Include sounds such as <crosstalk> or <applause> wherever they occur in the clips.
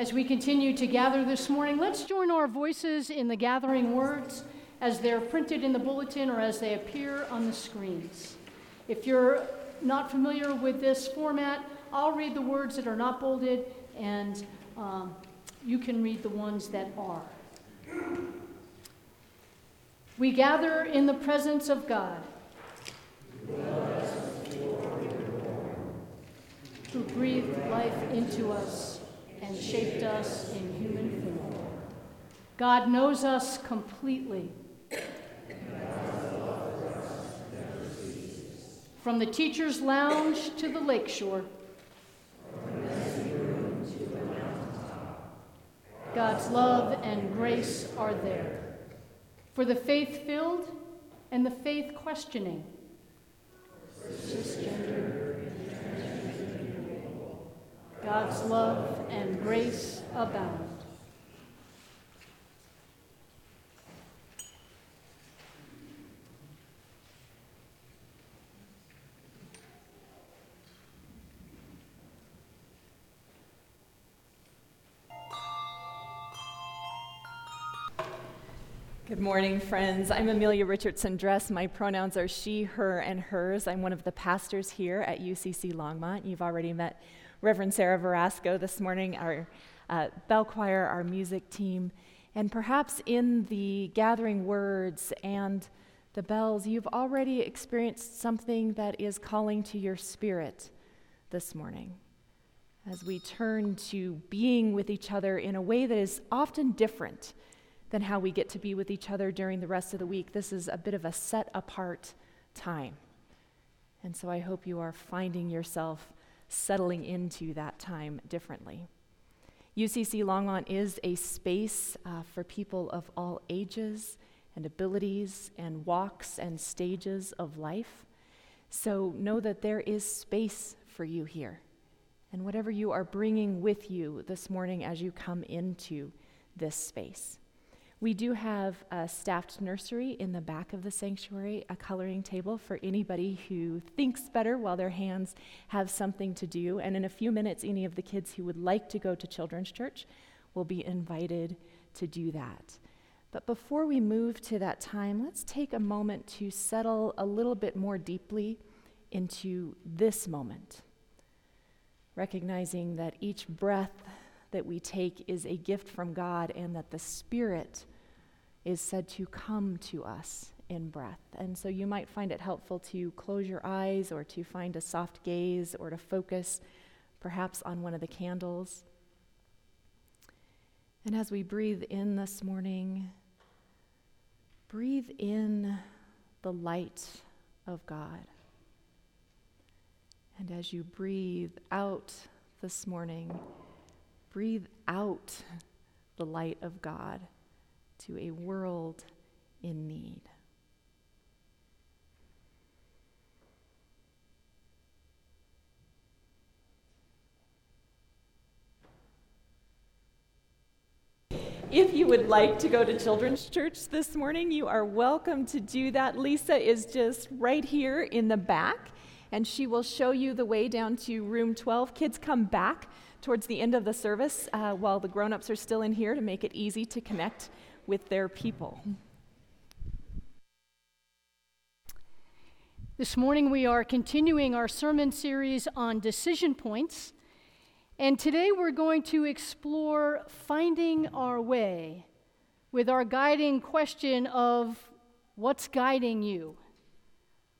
As we continue to gather this morning, let's join our voices in the gathering words as they're printed in the bulletin or as they appear on the screens. If you're not familiar with this format, I'll read the words that are not bolded, and um, you can read the ones that are. We gather in the presence of God. Who breathed life into us and shaped us in human form. God knows us completely. From the teacher's lounge to the lakeshore. God's love and grace are there. For the faith filled and the faith questioning. Cisgender. God's love and grace abound. Good morning, friends. I'm Amelia Richardson Dress. My pronouns are she, her, and hers. I'm one of the pastors here at UCC Longmont. You've already met Reverend Sarah Verasco this morning, our uh, bell choir, our music team. And perhaps in the gathering words and the bells, you've already experienced something that is calling to your spirit this morning as we turn to being with each other in a way that is often different than how we get to be with each other during the rest of the week. This is a bit of a set apart time. And so I hope you are finding yourself settling into that time differently. UCC Longmont is a space uh, for people of all ages and abilities and walks and stages of life. So know that there is space for you here. And whatever you are bringing with you this morning as you come into this space. We do have a staffed nursery in the back of the sanctuary, a coloring table for anybody who thinks better while their hands have something to do. And in a few minutes, any of the kids who would like to go to Children's Church will be invited to do that. But before we move to that time, let's take a moment to settle a little bit more deeply into this moment, recognizing that each breath that we take is a gift from God and that the Spirit is said to come to us in breath. And so you might find it helpful to close your eyes or to find a soft gaze or to focus perhaps on one of the candles. And as we breathe in this morning, breathe in the light of God. And as you breathe out this morning, breathe out the light of God to a world in need. If you would like to go to Children's Church this morning, you are welcome to do that. Lisa is just right here in the back, and she will show you the way down to room 12. Kids come back towards the end of the service uh, while the grown ups are still in here to make it easy to connect with their people. This morning we are continuing our sermon series on decision points. And today we're going to explore finding our way with our guiding question of what's guiding you?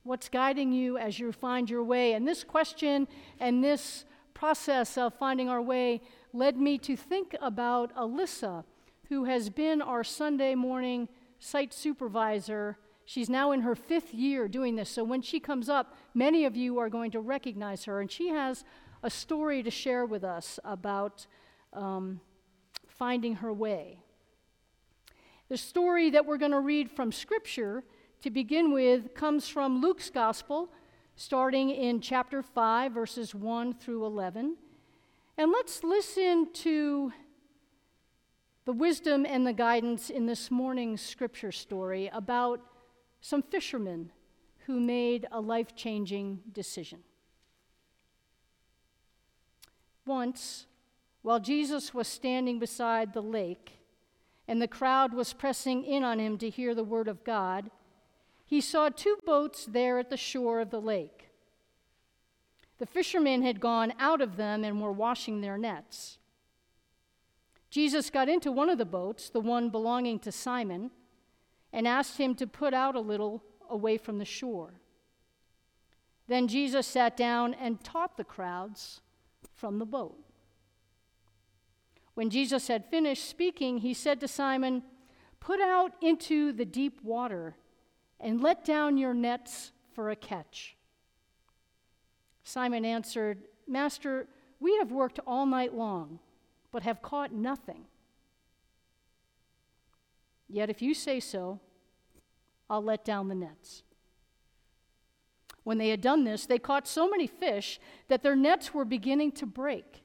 What's guiding you as you find your way? And this question and this process of finding our way led me to think about Alyssa who has been our Sunday morning site supervisor. She's now in her fifth year doing this. So when she comes up, many of you are going to recognize her. And she has a story to share with us about um, finding her way. The story that we're going to read from Scripture to begin with comes from Luke's Gospel, starting in chapter 5, verses 1 through 11. And let's listen to the wisdom and the guidance in this morning's scripture story about some fishermen who made a life changing decision. Once, while Jesus was standing beside the lake and the crowd was pressing in on him to hear the word of God, he saw two boats there at the shore of the lake. The fishermen had gone out of them and were washing their nets. Jesus got into one of the boats, the one belonging to Simon, and asked him to put out a little away from the shore. Then Jesus sat down and taught the crowds from the boat. When Jesus had finished speaking, he said to Simon, Put out into the deep water and let down your nets for a catch. Simon answered, Master, we have worked all night long, but have caught nothing. Yet if you say so, I'll let down the nets. When they had done this, they caught so many fish that their nets were beginning to break.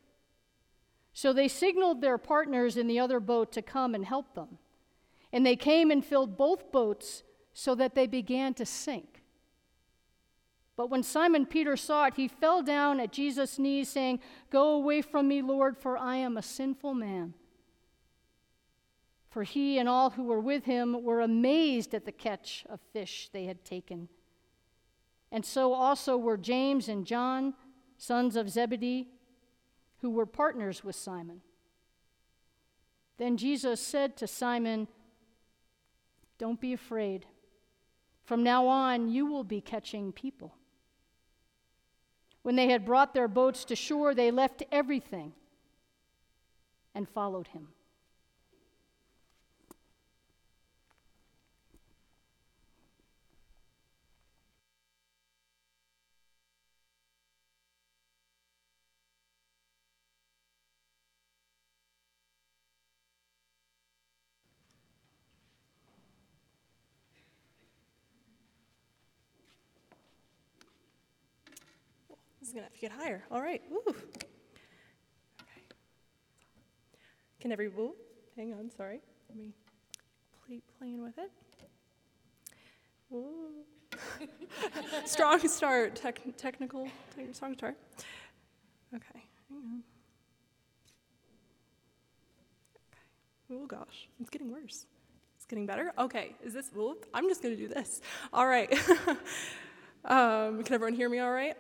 So they signaled their partners in the other boat to come and help them. And they came and filled both boats so that they began to sink. But when Simon Peter saw it, he fell down at Jesus' knees, saying, Go away from me, Lord, for I am a sinful man. For he and all who were with him were amazed at the catch of fish they had taken. And so also were James and John, sons of Zebedee, who were partners with Simon. Then Jesus said to Simon, Don't be afraid. From now on, you will be catching people. When they had brought their boats to shore, they left everything and followed him. Is gonna have to get higher. All right. Woo. Okay. Can every woo? Hang on. Sorry. Let me play playing with it. Woo. <laughs> strong start. Tech, technical. Te- strong start. Okay. Hang on. Okay. Oh gosh, it's getting worse. It's getting better. Okay. Is this? Whoop. I'm just gonna do this. All right. <laughs> um, can everyone hear me? All right.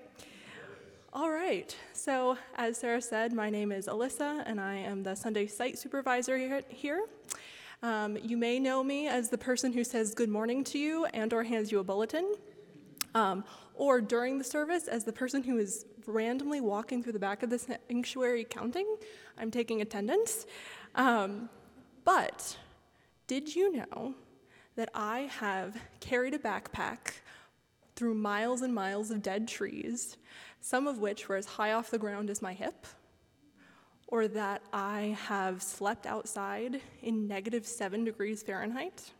All right, so as Sarah said, my name is Alyssa, and I am the Sunday site supervisor here. Um, you may know me as the person who says good morning to you and or hands you a bulletin, um, or during the service as the person who is randomly walking through the back of the sanctuary counting. I'm taking attendance. Um, but did you know that I have carried a backpack through miles and miles of dead trees some of which were as high off the ground as my hip, or that I have slept outside in negative seven degrees Fahrenheit,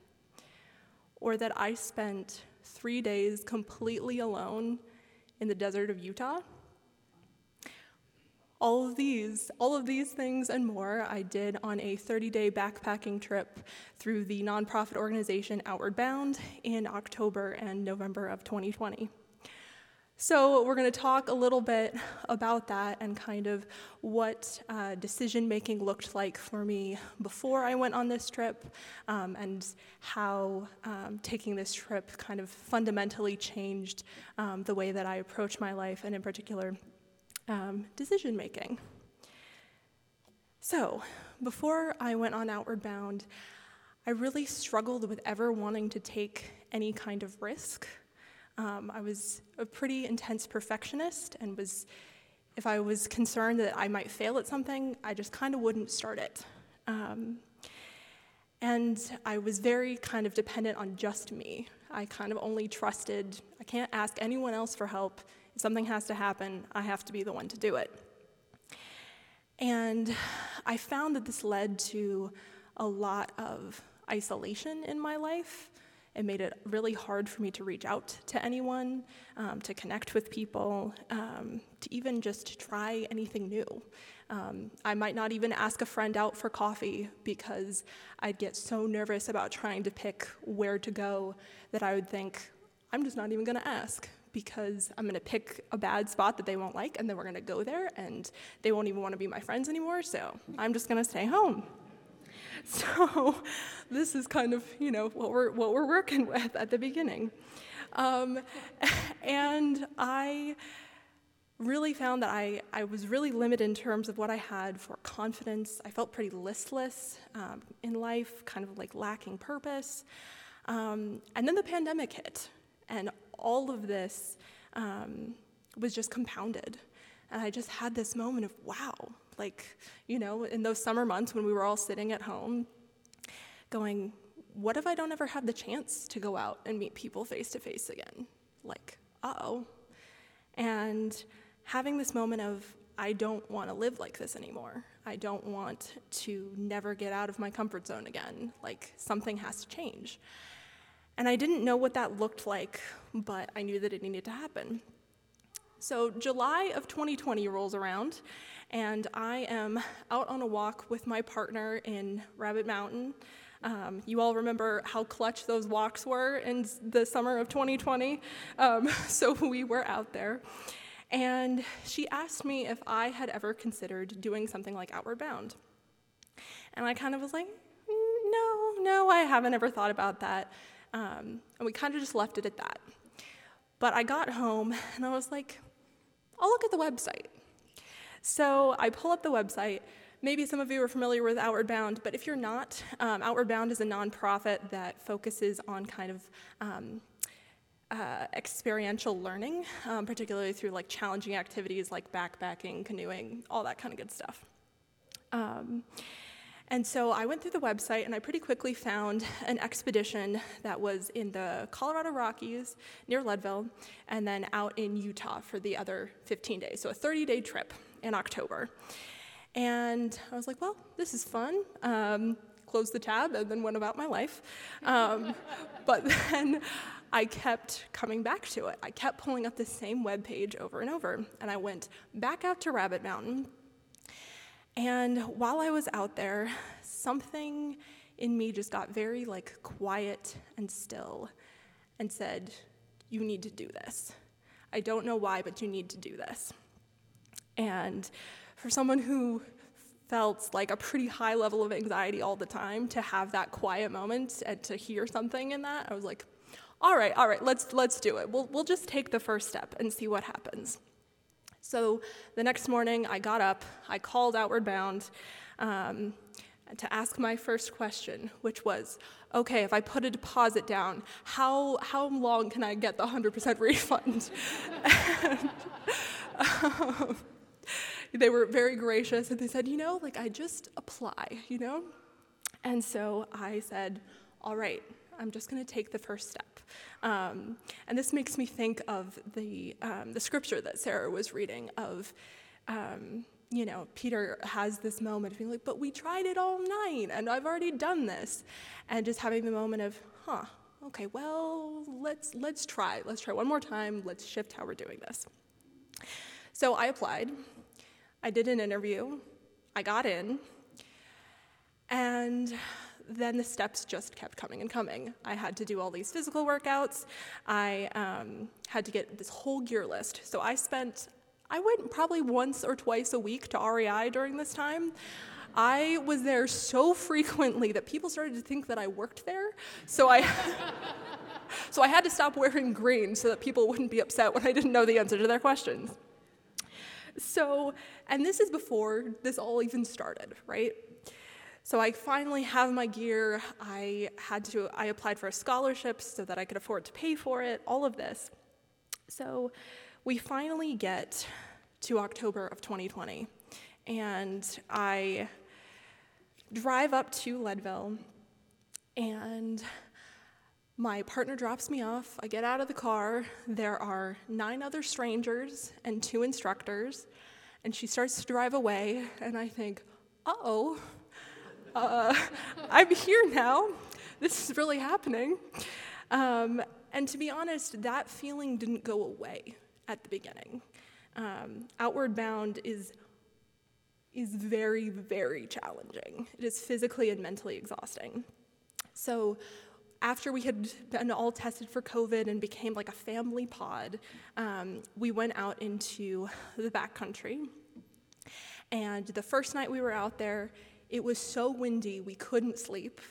or that I spent three days completely alone in the desert of Utah. All of these, all of these things and more I did on a 30-day backpacking trip through the nonprofit organization Outward Bound in October and November of 2020. So, we're going to talk a little bit about that and kind of what uh, decision making looked like for me before I went on this trip, um, and how um, taking this trip kind of fundamentally changed um, the way that I approach my life, and in particular, um, decision making. So, before I went on Outward Bound, I really struggled with ever wanting to take any kind of risk. Um, I was a pretty intense perfectionist and was, if I was concerned that I might fail at something, I just kind of wouldn't start it. Um, and I was very kind of dependent on just me. I kind of only trusted, I can't ask anyone else for help. If something has to happen, I have to be the one to do it. And I found that this led to a lot of isolation in my life. It made it really hard for me to reach out to anyone, um, to connect with people, um, to even just try anything new. Um, I might not even ask a friend out for coffee because I'd get so nervous about trying to pick where to go that I would think, I'm just not even going to ask because I'm gonna pick a bad spot that they won't like, and then we're gonna go there, and they won't even wanna be my friends anymore, so I'm just gonna stay home. <laughs> So this is kind of, you know, what we're, what we're working <laughs> with at the beginning. Um, <laughs> and I really found that I, I was really limited in terms of what I had for confidence. I felt pretty listless um, in life, kind of like lacking purpose. Um, and then the pandemic hit, and all of this um, was just compounded. And I just had this moment of, wow, like, you know, in those summer months when we were all sitting at home, going, what if I don't ever have the chance to go out and meet people face to face again? Like, uh oh. And having this moment of, I don't want to live like this anymore. I don't want to never get out of my comfort zone again. Like, something has to change. And I didn't know what that looked like, but I knew that it needed to happen. So, July of 2020 rolls around, and I am out on a walk with my partner in Rabbit Mountain. Um, you all remember how clutch those walks were in the summer of 2020? Um, <laughs> so, we were out there. And she asked me if I had ever considered doing something like Outward Bound. And I kind of was like, mm, no, no, I haven't ever thought about that. Um, and we kind of just left it at that. But I got home and I was like, I'll look at the website. So I pull up the website. Maybe some of you are familiar with Outward Bound, but if you're not, um, Outward Bound is a nonprofit that focuses on kind of um, uh, experiential learning, um, particularly through like challenging activities like backpacking, canoeing, all that kind of good stuff. And so I went through the website and I pretty quickly found an expedition that was in the Colorado Rockies near Leadville and then out in Utah for the other 15 days. So a 30 day trip in October. And I was like, well, this is fun. Um, closed the tab and then went about my life. Um, <laughs> but then I kept coming back to it. I kept pulling up the same web page over and over. And I went back out to Rabbit Mountain and while I was out there, something in me just got very like quiet and still and said, You need to do this. I don't know why, but you need to do this. And for someone who felt like a pretty high level of anxiety all the time to have that quiet moment and to hear something in that, I was like, all right, all right, let's let's do it. We'll we'll just take the first step and see what happens. So the next morning, I got up, I called Outward Bound um, to ask my first question, which was okay, if I put a deposit down, how, how long can I get the 100% refund? and, <laughs> um, they were very gracious and they said, you know, like I just apply, you know? And so I said, all right, I'm just going to take the first step. Um, and this makes me think of the, um, the scripture that Sarah was reading of, um, you know, Peter has this moment of being like, but we tried it all night and I've already done this. And just having the moment of, huh, okay, well, let's, let's try. Let's try one more time. Let's shift how we're doing this. So I applied. I did an interview. I got in. And then the steps just kept coming and coming. I had to do all these physical workouts. I um, had to get this whole gear list. So I spent, I went probably once or twice a week to REI during this time. I was there so <laughs> frequently that people started to think that I worked there. So I, <laughs> so I had to stop wearing green so that people wouldn't be upset when I didn't know the answer to their questions. So, and this is before this all even started, right? So I finally have my gear. I had to, I applied for a scholarship so that I could afford to pay for it, all of this. So we finally get to October of 2020, and I drive up to Leadville, and my partner drops me off. I get out of the car. There are nine other strangers and two instructors, and she starts to drive away, and I think, uh oh, uh, <laughs> I'm here now. This is really happening. Um, and to be honest, that feeling didn't go away at the beginning. Um, outward bound is is very, very challenging. It is physically and mentally exhausting. So, after we had been all tested for COVID and became like a family pod, um, we went out into the backcountry. And the first night we were out there, it was so windy we couldn't sleep.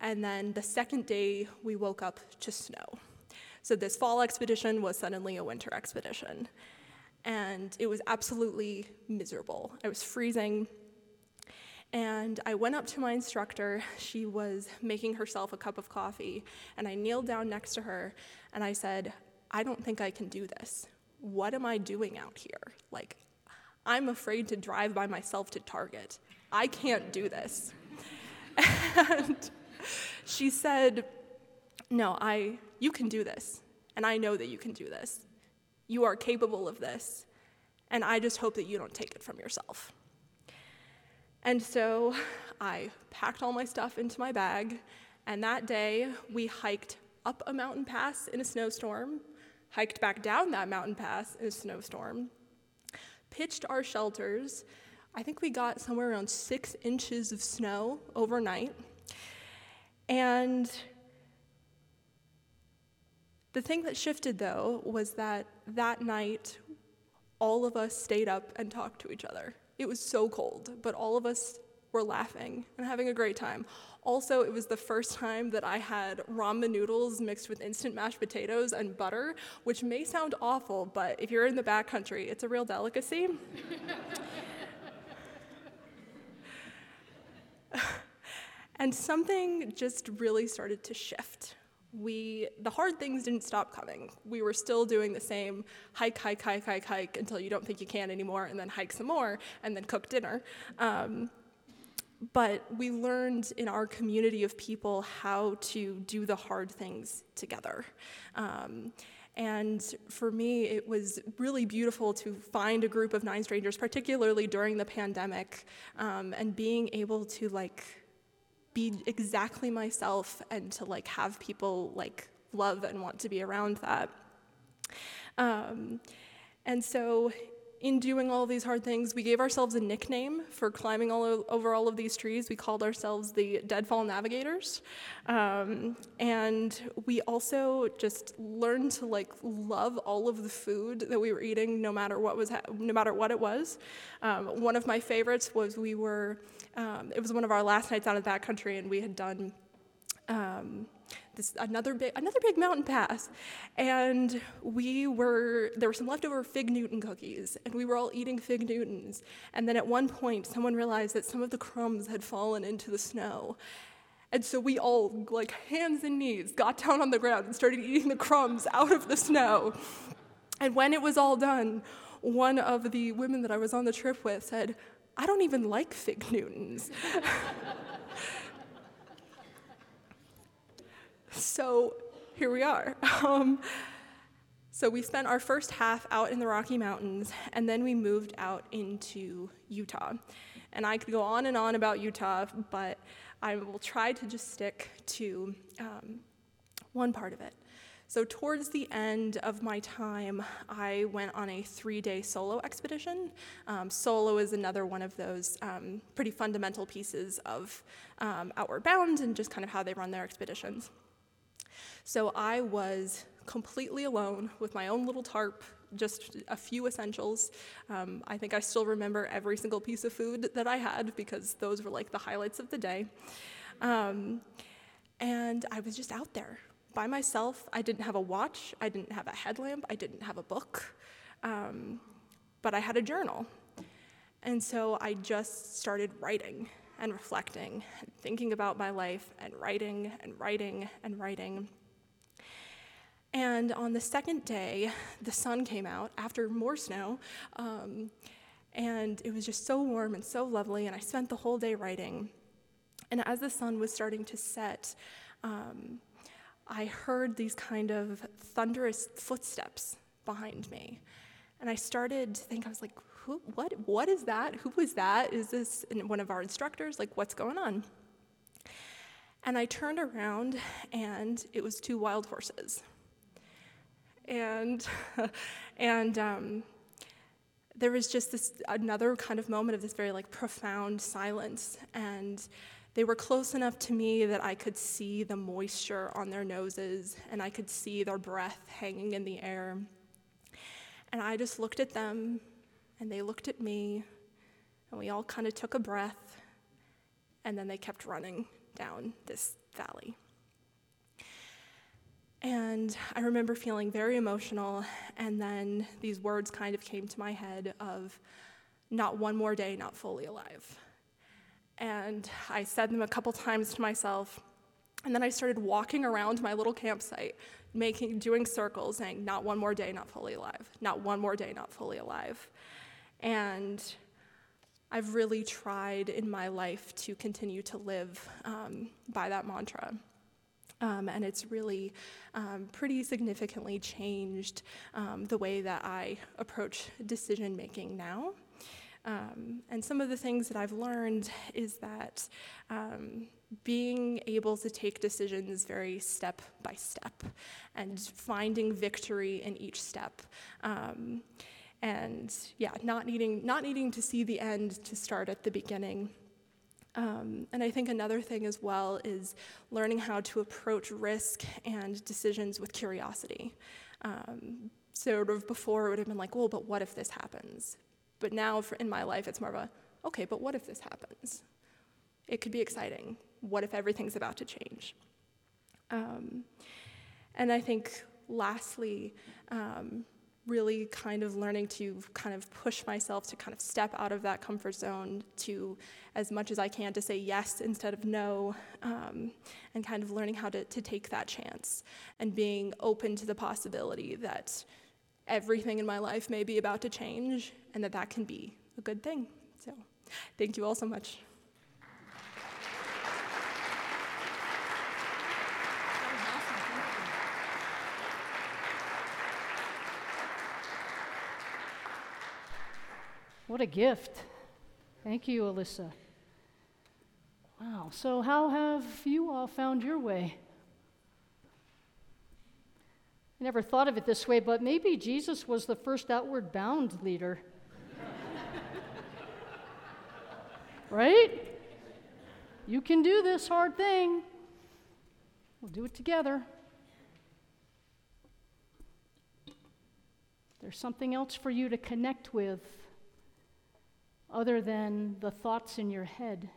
And then the second day, we woke up to snow. So this fall expedition was suddenly a winter expedition. And it was absolutely miserable. I was freezing. And I went up to my instructor. She was making herself a cup of coffee. And I kneeled down next to her and I said, I don't think I can do this. What am I doing out here? Like, I'm afraid to drive by myself to Target. I can't do this. <laughs> And she said, No, I, you can do this. And I know that you can do this. You are capable of this. And I just hope that you don't take it from yourself. And so I packed all my stuff into my bag. And that day, we hiked up a mountain pass in a snowstorm, hiked back down that mountain pass in a snowstorm, pitched our shelters. I think we got somewhere around six inches of snow overnight. And the thing that shifted, though, was that that night, all of us stayed up and talked to each other. It was so cold, but all of us were laughing and having a great time. Also, it was the first time that I had ramen noodles mixed with instant mashed potatoes and butter, which may sound awful, but if you're in the backcountry, it's a real delicacy. <laughs> and something just really started to shift. We, the hard things didn't stop coming. We were still doing the same hike, hike, hike, hike, hike until you don't think you can anymore, and then hike some more, and then cook dinner. Um, but we learned in our community of people how to do the hard things together. Um, and for me, it was really beautiful to find a group of nine strangers, particularly during the pandemic, um, and being able to like be exactly myself and to like have people like love and want to be around that. Um, and so in doing all these hard things, we gave ourselves a nickname for climbing all over all of these trees. We called ourselves the Deadfall Navigators. Um, and we also just learned to like love all of the food that we were eating, no matter what was ha- no matter what it was. Um, one of my favorites was we were. Um, it was one of our last nights out of that country, and we had done. This another big another big mountain pass. And we were there were some leftover fig newton cookies and we were all eating fig newtons. And then at one point someone realized that some of the crumbs had fallen into the snow. And so we all like hands and knees got down on the ground and started eating the crumbs out of the snow. And when it was all done one of the women that i was on the trip with said i don't even like fig newtons <laughs> So here we are. <laughs> Um, so we spent our first half out in the Rocky Mountains, and then we moved out into Utah. And I could go on and on about Utah, but I will try to just stick to um, one part of it. So, towards the end of my time, I went on a three day solo expedition. Um, solo is another one of those um, pretty fundamental pieces of um, Outward Bound and just kind of how they run their expeditions. So I was completely alone with my own little tarp, just a few essentials. Um, I think I still remember every single piece of food that I had because those were like the highlights of the day. Um, and I was just out there by myself. I didn't have a watch, I didn't have a headlamp, I didn't have a book, um, but I had a journal. And so I just started writing and reflecting, and thinking about my life, and writing and writing and writing. And on the second day, the sun came out after more snow. Um, and it was just so warm and so lovely, and I spent the whole day writing. And as the sun was starting to set, um, I heard these kind of thunderous footsteps behind me. And I started to think, I was like, Who, what, what is that? Who was that? Is this one of our instructors? Like, what's going on? And I turned around, and it was two wild horses and <laughs> and um, there was just this another kind of moment of this very like profound silence and They were close enough to me that I could see the moisture on their noses and I could see their breath hanging in the air. And I just looked at them and they looked at me and we all kind of took a breath and then they kept running down this valley. And I remember feeling very emotional, and then these words kind of came to my head of not one more day, not fully alive. And I said them a couple times to myself, and then I started walking around my little campsite, making, doing circles, saying, not one more day, not fully alive, not one more day, not fully alive. And I've really tried in my life to continue to live um, by that mantra. Um, and it's really um, pretty significantly changed um, the way that I approach decision making now. Um, and some of the things that I've learned is that um, being able to take decisions very step by step and finding victory in each step. And yeah, not needing, not needing to see the end to start at the beginning. Um, and I think another thing as well is learning how to approach risk and decisions with curiosity. Um, sort of before it would have been like, well, but what if this happens? But now for, in my life, it's more of a, okay, but what if this happens? It could be exciting. What if everything's about to change? Um, and I think lastly, um, really kind of learning to kind of push myself to kind of step out of that comfort zone to as much as I can to say yes instead of no, um, and kind of learning how to, to take that chance and being open to the possibility that everything in my life may be about to change and that that can be a good thing. So, thank you all so much. What a gift. Thank you, Alyssa. Wow. So, how have you all found your way? I never thought of it this way, but maybe Jesus was the first outward bound leader. <laughs> right? You can do this hard thing. We'll do it together. There's something else for you to connect with other than the thoughts in your head.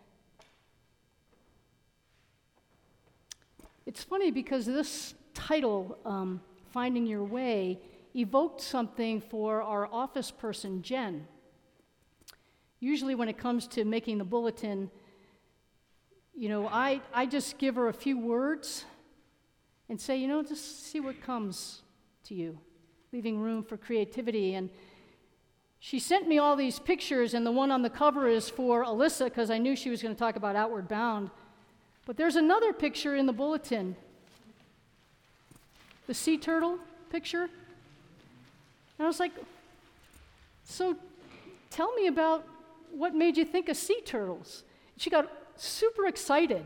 It's funny because this title, um, Finding Your Way, evoked something for our office person, Jen. Usually, when it comes to making the bulletin, you know, I, I just give her a few words and say, you know, just see what comes to you, leaving room for creativity. And she sent me all these pictures, and the one on the cover is for Alyssa because I knew she was going to talk about Outward Bound. But there's another picture in the bulletin the sea turtle picture. And I was like, So tell me about what made you think of sea turtles. She got super excited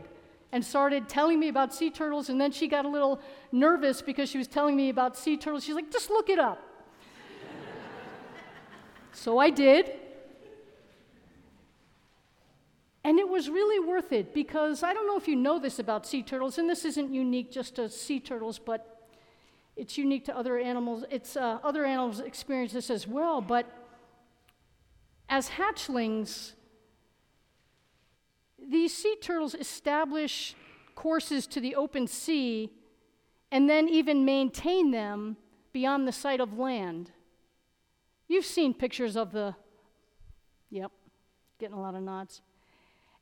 and started telling me about sea turtles, and then she got a little nervous because she was telling me about sea turtles. She's like, Just look it up. So I did. And it was really worth it because I don't know if you know this about sea turtles, and this isn't unique just to sea turtles, but it's unique to other animals. It's uh, other animals experience this as well. But as hatchlings, these sea turtles establish courses to the open sea and then even maintain them beyond the sight of land. You've seen pictures of the, yep, getting a lot of nods.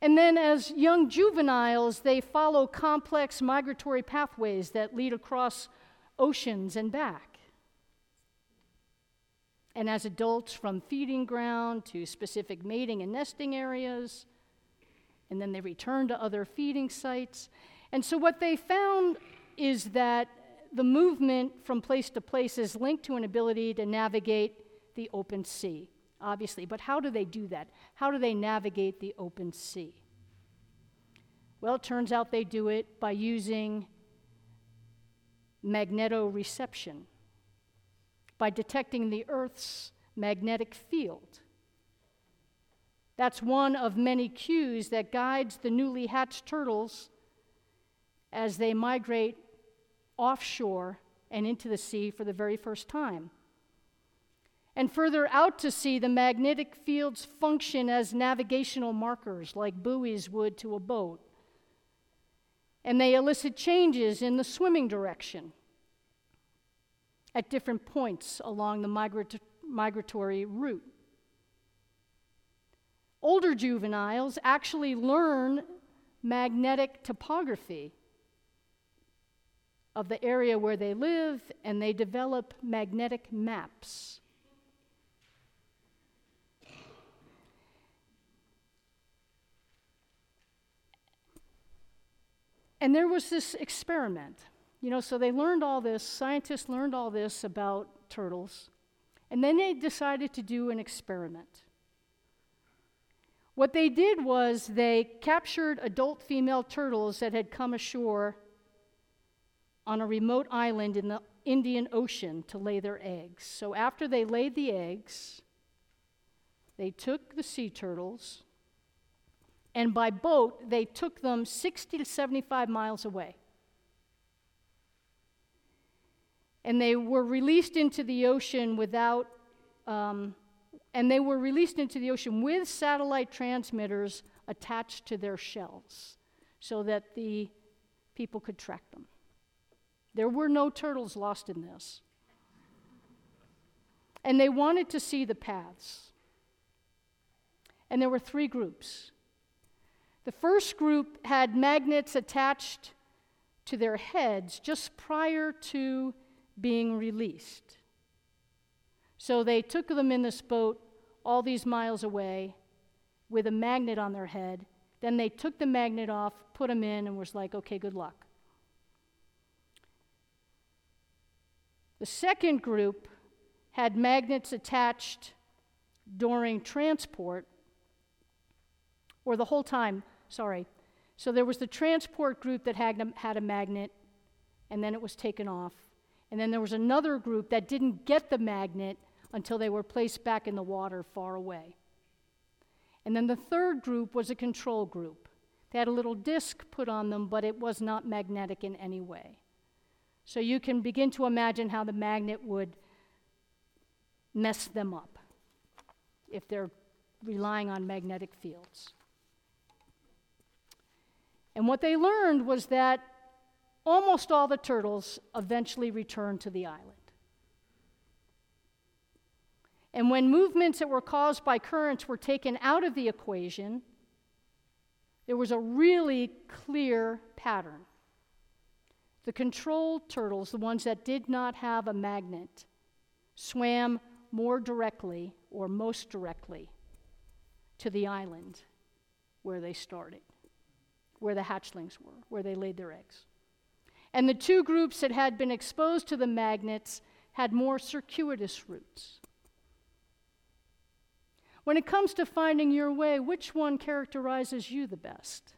And then, as young juveniles, they follow complex migratory pathways that lead across oceans and back. And as adults, from feeding ground to specific mating and nesting areas, and then they return to other feeding sites. And so, what they found is that the movement from place to place is linked to an ability to navigate the open sea, obviously. But how do they do that? How do they navigate the open sea? Well, it turns out they do it by using magnetoreception, by detecting the Earth's magnetic field. That's one of many cues that guides the newly hatched turtles as they migrate offshore and into the sea for the very first time. And further out to sea, the magnetic fields function as navigational markers, like buoys would to a boat. And they elicit changes in the swimming direction at different points along the migra- migratory route. Older juveniles actually learn magnetic topography of the area where they live and they develop magnetic maps. And there was this experiment. You know, so they learned all this, scientists learned all this about turtles, and then they decided to do an experiment. What they did was they captured adult female turtles that had come ashore on a remote island in the Indian Ocean to lay their eggs. So after they laid the eggs, they took the sea turtles and by boat, they took them 60 to 75 miles away. And they were released into the ocean without, um, and they were released into the ocean with satellite transmitters attached to their shells so that the people could track them. There were no turtles lost in this. And they wanted to see the paths. And there were three groups. The first group had magnets attached to their heads just prior to being released. So they took them in this boat all these miles away with a magnet on their head. Then they took the magnet off, put them in, and was like, okay, good luck. The second group had magnets attached during transport, or the whole time sorry. So there was the transport group that had a, had a magnet, and then it was taken off. And then there was another group that didn't get the magnet until they were placed back in the water far away. And then the third group was a control group. They had a little disc put on them, but it was not magnetic in any way. So you can begin to imagine how the magnet would mess them up if they're relying on magnetic fields. And what they learned was that almost all the turtles eventually returned to the island. And when movements that were caused by currents were taken out of the equation, there was a really clear pattern. The controlled turtles, the ones that did not have a magnet, swam more directly or most directly to the island where they started where the hatchlings were, where they laid their eggs. And the two groups that had been exposed to the magnets had more circuitous routes. When it comes to finding your way, which one characterizes you the best?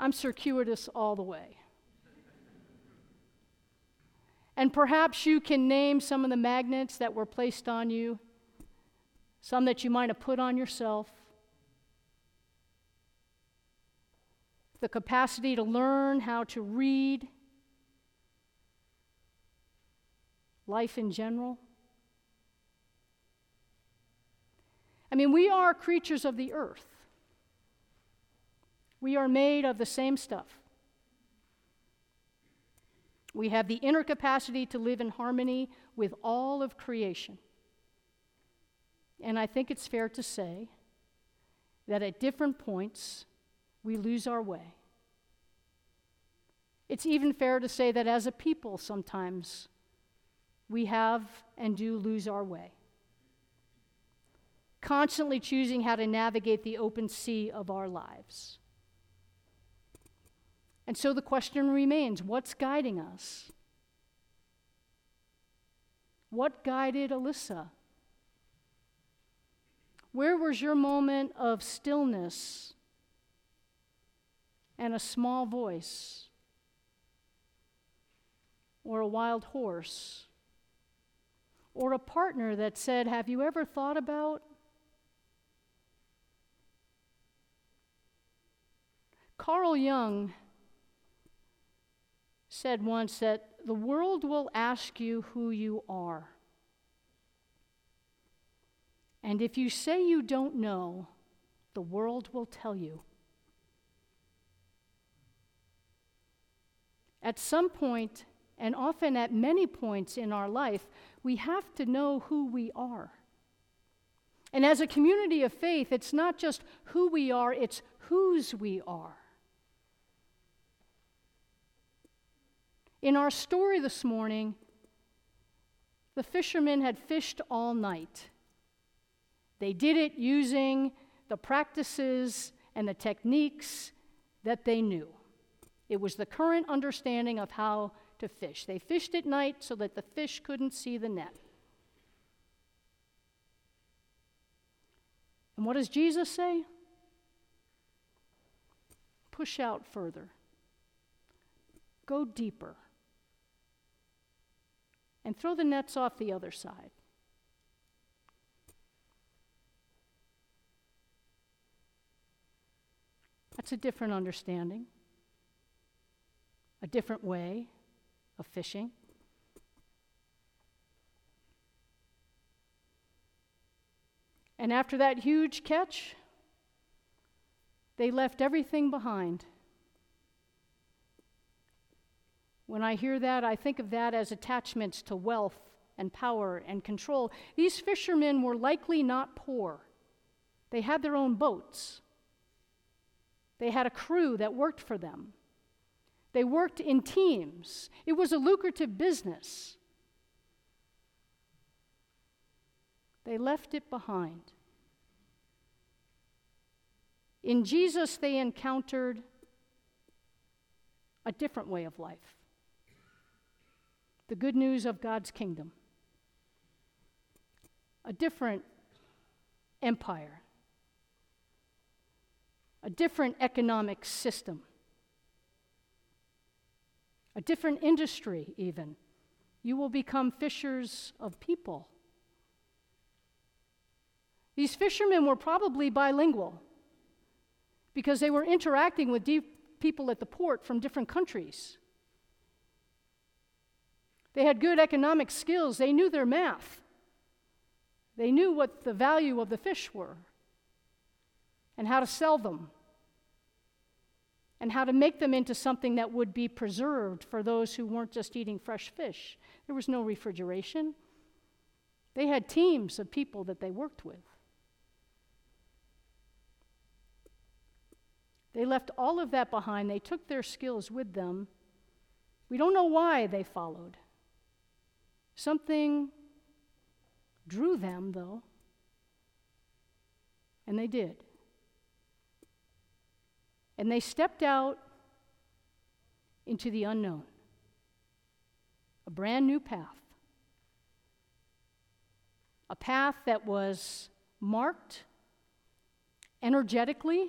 I'm circuitous all the way. And perhaps you can name some of the magnets that were placed on you some that you might have put on yourself. The capacity to learn how to read life in general. I mean, we are creatures of the earth. We are made of the same stuff. We have the inner capacity to live in harmony with all of creation. And I think it's fair to say that at different points, we lose our way. It's even fair to say that as a people, sometimes we have and do lose our way. Constantly choosing how to navigate the open sea of our lives. And so the question remains what's guiding us? What guided Alyssa where was your moment of stillness and a small voice or a wild horse? or a partner that said, Have you ever thought about? Carl Jung said once that the world will ask you who you are. And if you say you don't know, the world will tell you. At some point, and often at many points in our life, we have to know who we are. And as a community of faith, it's not just who we are, it's whose we are. In our story this morning, the fishermen had fished all night. They did it using the practices and the techniques that they knew. It was the current understanding of how to fish. They fished at night so that the fish couldn't see the net. And what does Jesus say? Push out further, go deeper, and throw the nets off the other side. That's a different understanding, a different way of fishing. And after that huge catch, they left everything behind. When I hear that, I think of that as attachments to wealth and power and control. These fishermen were likely not poor, they had their own boats, they had a crew that worked for them. They worked in teams. It was a lucrative business. They left it behind. In Jesus, they encountered a different way of life the good news of God's kingdom, a different empire, a different economic system a different industry, even. You will become fishers of people. These fishermen were probably bilingual because they were interacting with people at the port from different countries. They had good economic skills, they knew their math, they knew what the value of the fish were and how to sell them and how to make them into something that would be preserved for those who weren't just eating fresh fish. There was no refrigeration. They had teams of people that they worked with. They left all of that behind. They took their skills with them. We don't know why they followed. Something drew them, though, and they did. And they stepped out into the unknown, a brand new path. A path that was marked energetically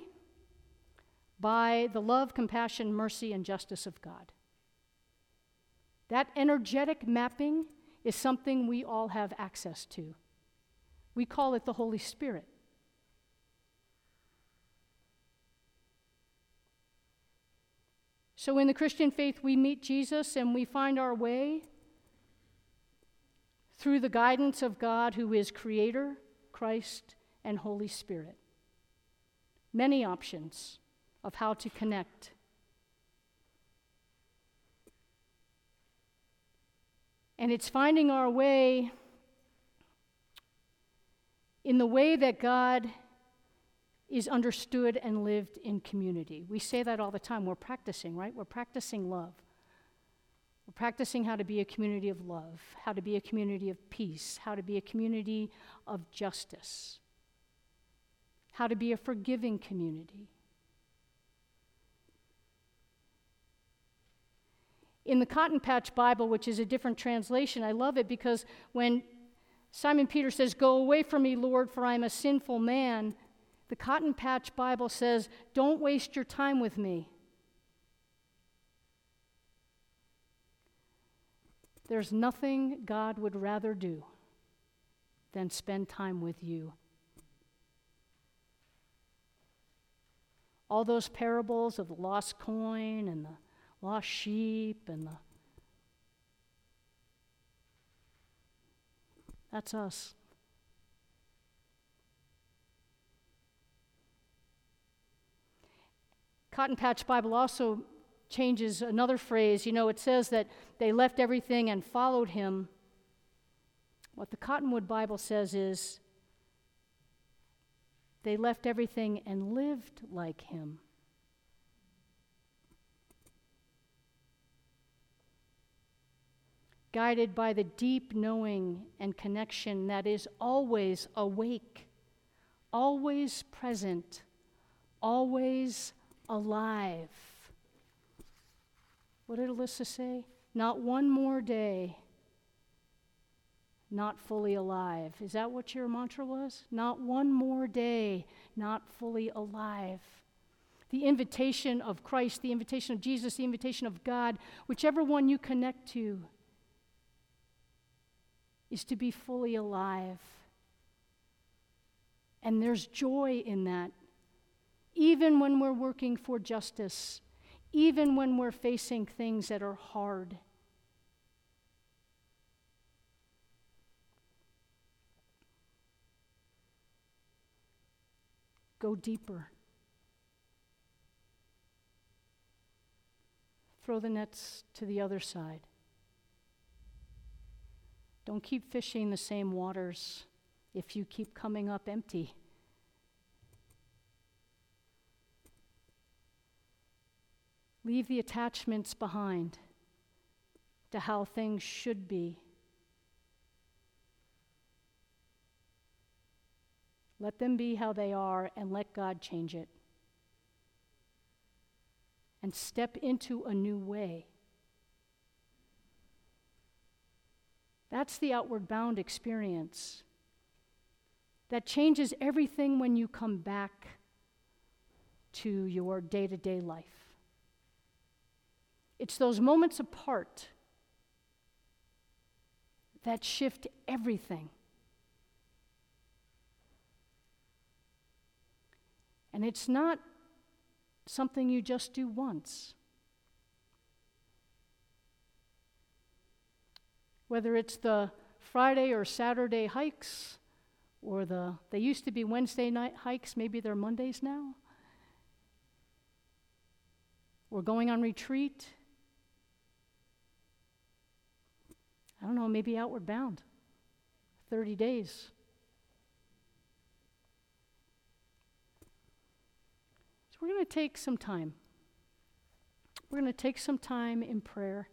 by the love, compassion, mercy, and justice of God. That energetic mapping is something we all have access to. We call it the Holy Spirit. So, in the Christian faith, we meet Jesus and we find our way through the guidance of God, who is Creator, Christ, and Holy Spirit. Many options of how to connect. And it's finding our way in the way that God is understood and lived in community. We say that all the time. We're practicing, right? We're practicing love. We're practicing how to be a community of love, how to be a community of peace, how to be a community of justice, how to be a forgiving community. In the Cotton Patch Bible, which is a different translation, I love it because when Simon Peter says, Go away from me, Lord, for I'm a sinful man, the Cotton Patch Bible says, Don't waste your time with me. There's nothing God would rather do than spend time with you. All those parables of the lost coin and the lost sheep and the That's us. Cotton Patch Bible also changes another phrase. You know, it says that they left everything and followed him. What the Cottonwood Bible says is they left everything and lived like him. Guided by the deep knowing and connection that is always awake, always present, always alive. What did Alyssa say? Not one more day not fully alive. Is that what your mantra was? Not one more day, not fully alive. The invitation of Christ, the invitation of Jesus, the invitation of God, whichever one you connect to, is to be fully alive. And there's joy in that, even when we're working for justice, even when we're facing things that are hard. Go deeper. Throw the nets to the other side. Don't keep fishing the same waters if you keep coming up empty. Leave the attachments behind to how things should be. Let them be how they are and let God change it. And step into a new way. That's the outward bound experience. That changes everything when you come back to your day to day life. It's those moments apart that shift everything. And it's not something you just do once. Whether it's the Friday or Saturday hikes, or the, they used to be Wednesday night hikes, maybe they're Mondays now. Or going on retreat. I don't know, maybe outward bound. 30 days. So we're going to take some time. We're going to take some time in prayer.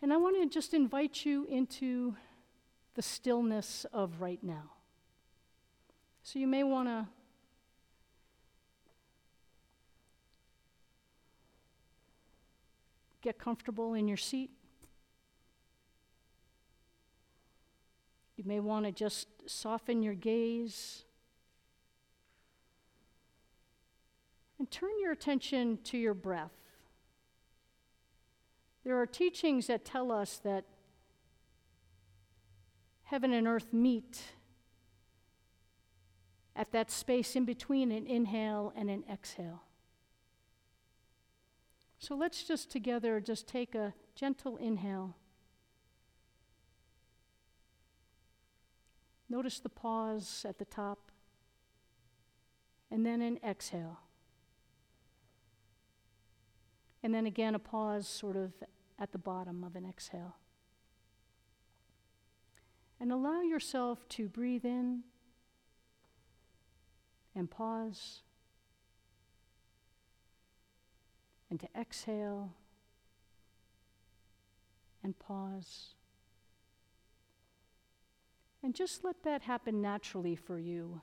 And I want to just invite you into the stillness of right now. So you may want to get comfortable in your seat. You may want to just soften your gaze And turn your attention to your breath. There are teachings that tell us that heaven and earth meet at that space in between an inhale and an exhale. So let's just together just take a gentle inhale. Notice the pause at the top, and then an exhale. And then again, a pause sort of at the bottom of an exhale. And allow yourself to breathe in and pause and to exhale and pause. And just let that happen naturally for you,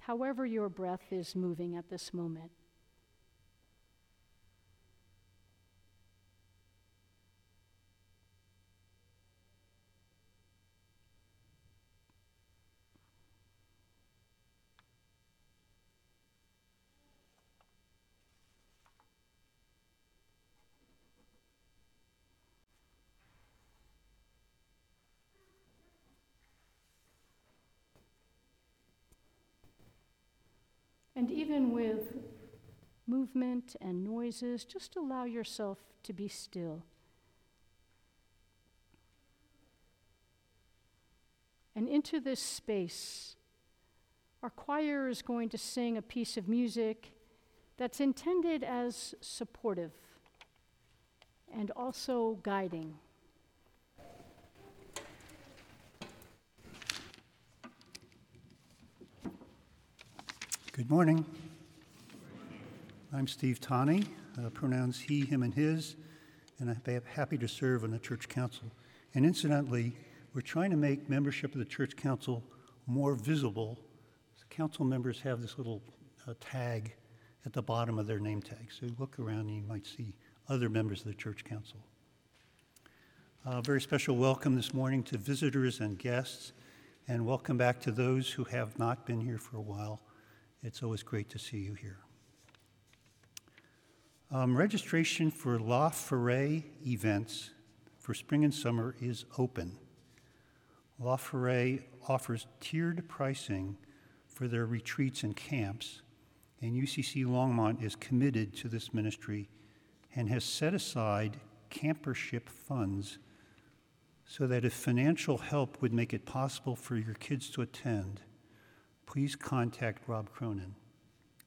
however your breath is moving at this moment. And even with movement and noises, just allow yourself to be still. And into this space, our choir is going to sing a piece of music that's intended as supportive and also guiding. Good morning. I'm Steve Tani, uh, pronouns he, him, and his, and I'm happy to serve on the church council. And incidentally, we're trying to make membership of the church council more visible. Council members have this little uh, tag at the bottom of their name tag. So look around and you might see other members of the church council. A very special welcome this morning to visitors and guests, and welcome back to those who have not been here for a while. It's always great to see you here. Um, registration for La Forêt events for spring and summer is open. La Forêt offers tiered pricing for their retreats and camps, and UCC Longmont is committed to this ministry and has set aside campership funds so that if financial help would make it possible for your kids to attend, please contact Rob Cronin.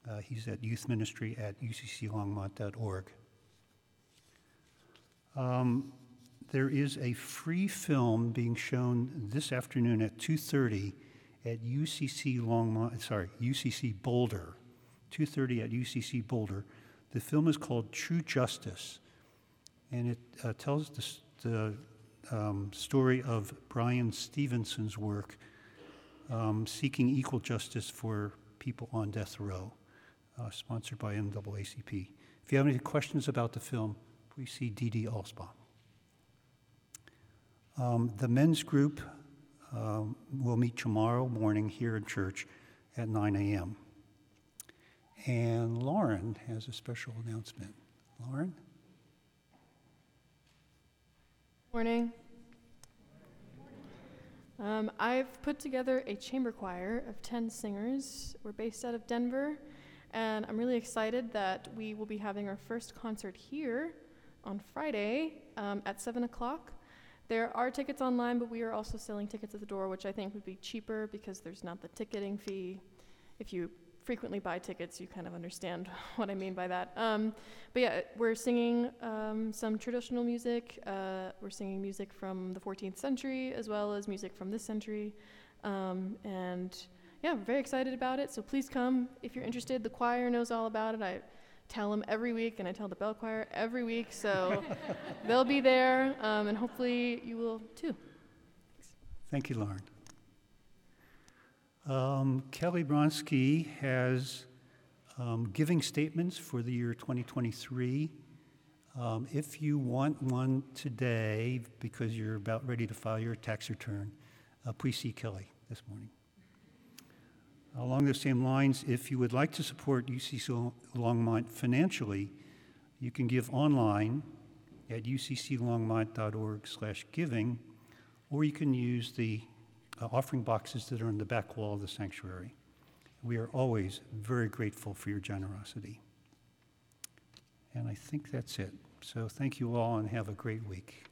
Uh, he's at youthministry at ucclongmont.org. Um, there is a free film being shown this afternoon at 2:30 at UCC Longmont, sorry, UCC Boulder, 2:30 at UCC Boulder. The film is called True Justice, and it uh, tells the, the um, story of Bryan Stevenson's work um, seeking equal justice for people on death row, uh, sponsored by NAACP. If you have any questions about the film, please see Dee Alsbaum. Um, the men's group um, will meet tomorrow morning here in church at 9 a.m. And Lauren has a special announcement. Lauren? Morning. Um, I've put together a chamber choir of 10 singers. We're based out of Denver, and I'm really excited that we will be having our first concert here on Friday um, at 7 o'clock. There are tickets online, but we are also selling tickets at the door, which I think would be cheaper because there's not the ticketing fee if you frequently buy tickets, you kind of understand <laughs> what I mean by that. Um, but yeah, we're singing um, some traditional music. Uh, we're singing music from the 14th century as well as music from this century. Um, and yeah, we're very excited about it. So please come if you're interested. The choir knows all about it. I tell them every week, and I tell the bell choir every week. So <laughs> they'll be there, um, and hopefully you will too. Thanks. Thank you, Lauren. Um, Kelly Bronsky has um, giving statements for the year 2023. Um, if you want one today because you're about ready to file your tax return, uh, please see Kelly this morning. Along the same lines, if you would like to support UCC Longmont financially, you can give online at ucclongmont.org/giving, or you can use the Uh, offering boxes that are in the back wall of the sanctuary. We are always very grateful for your generosity. And I think that's it. So thank you all and have a great week.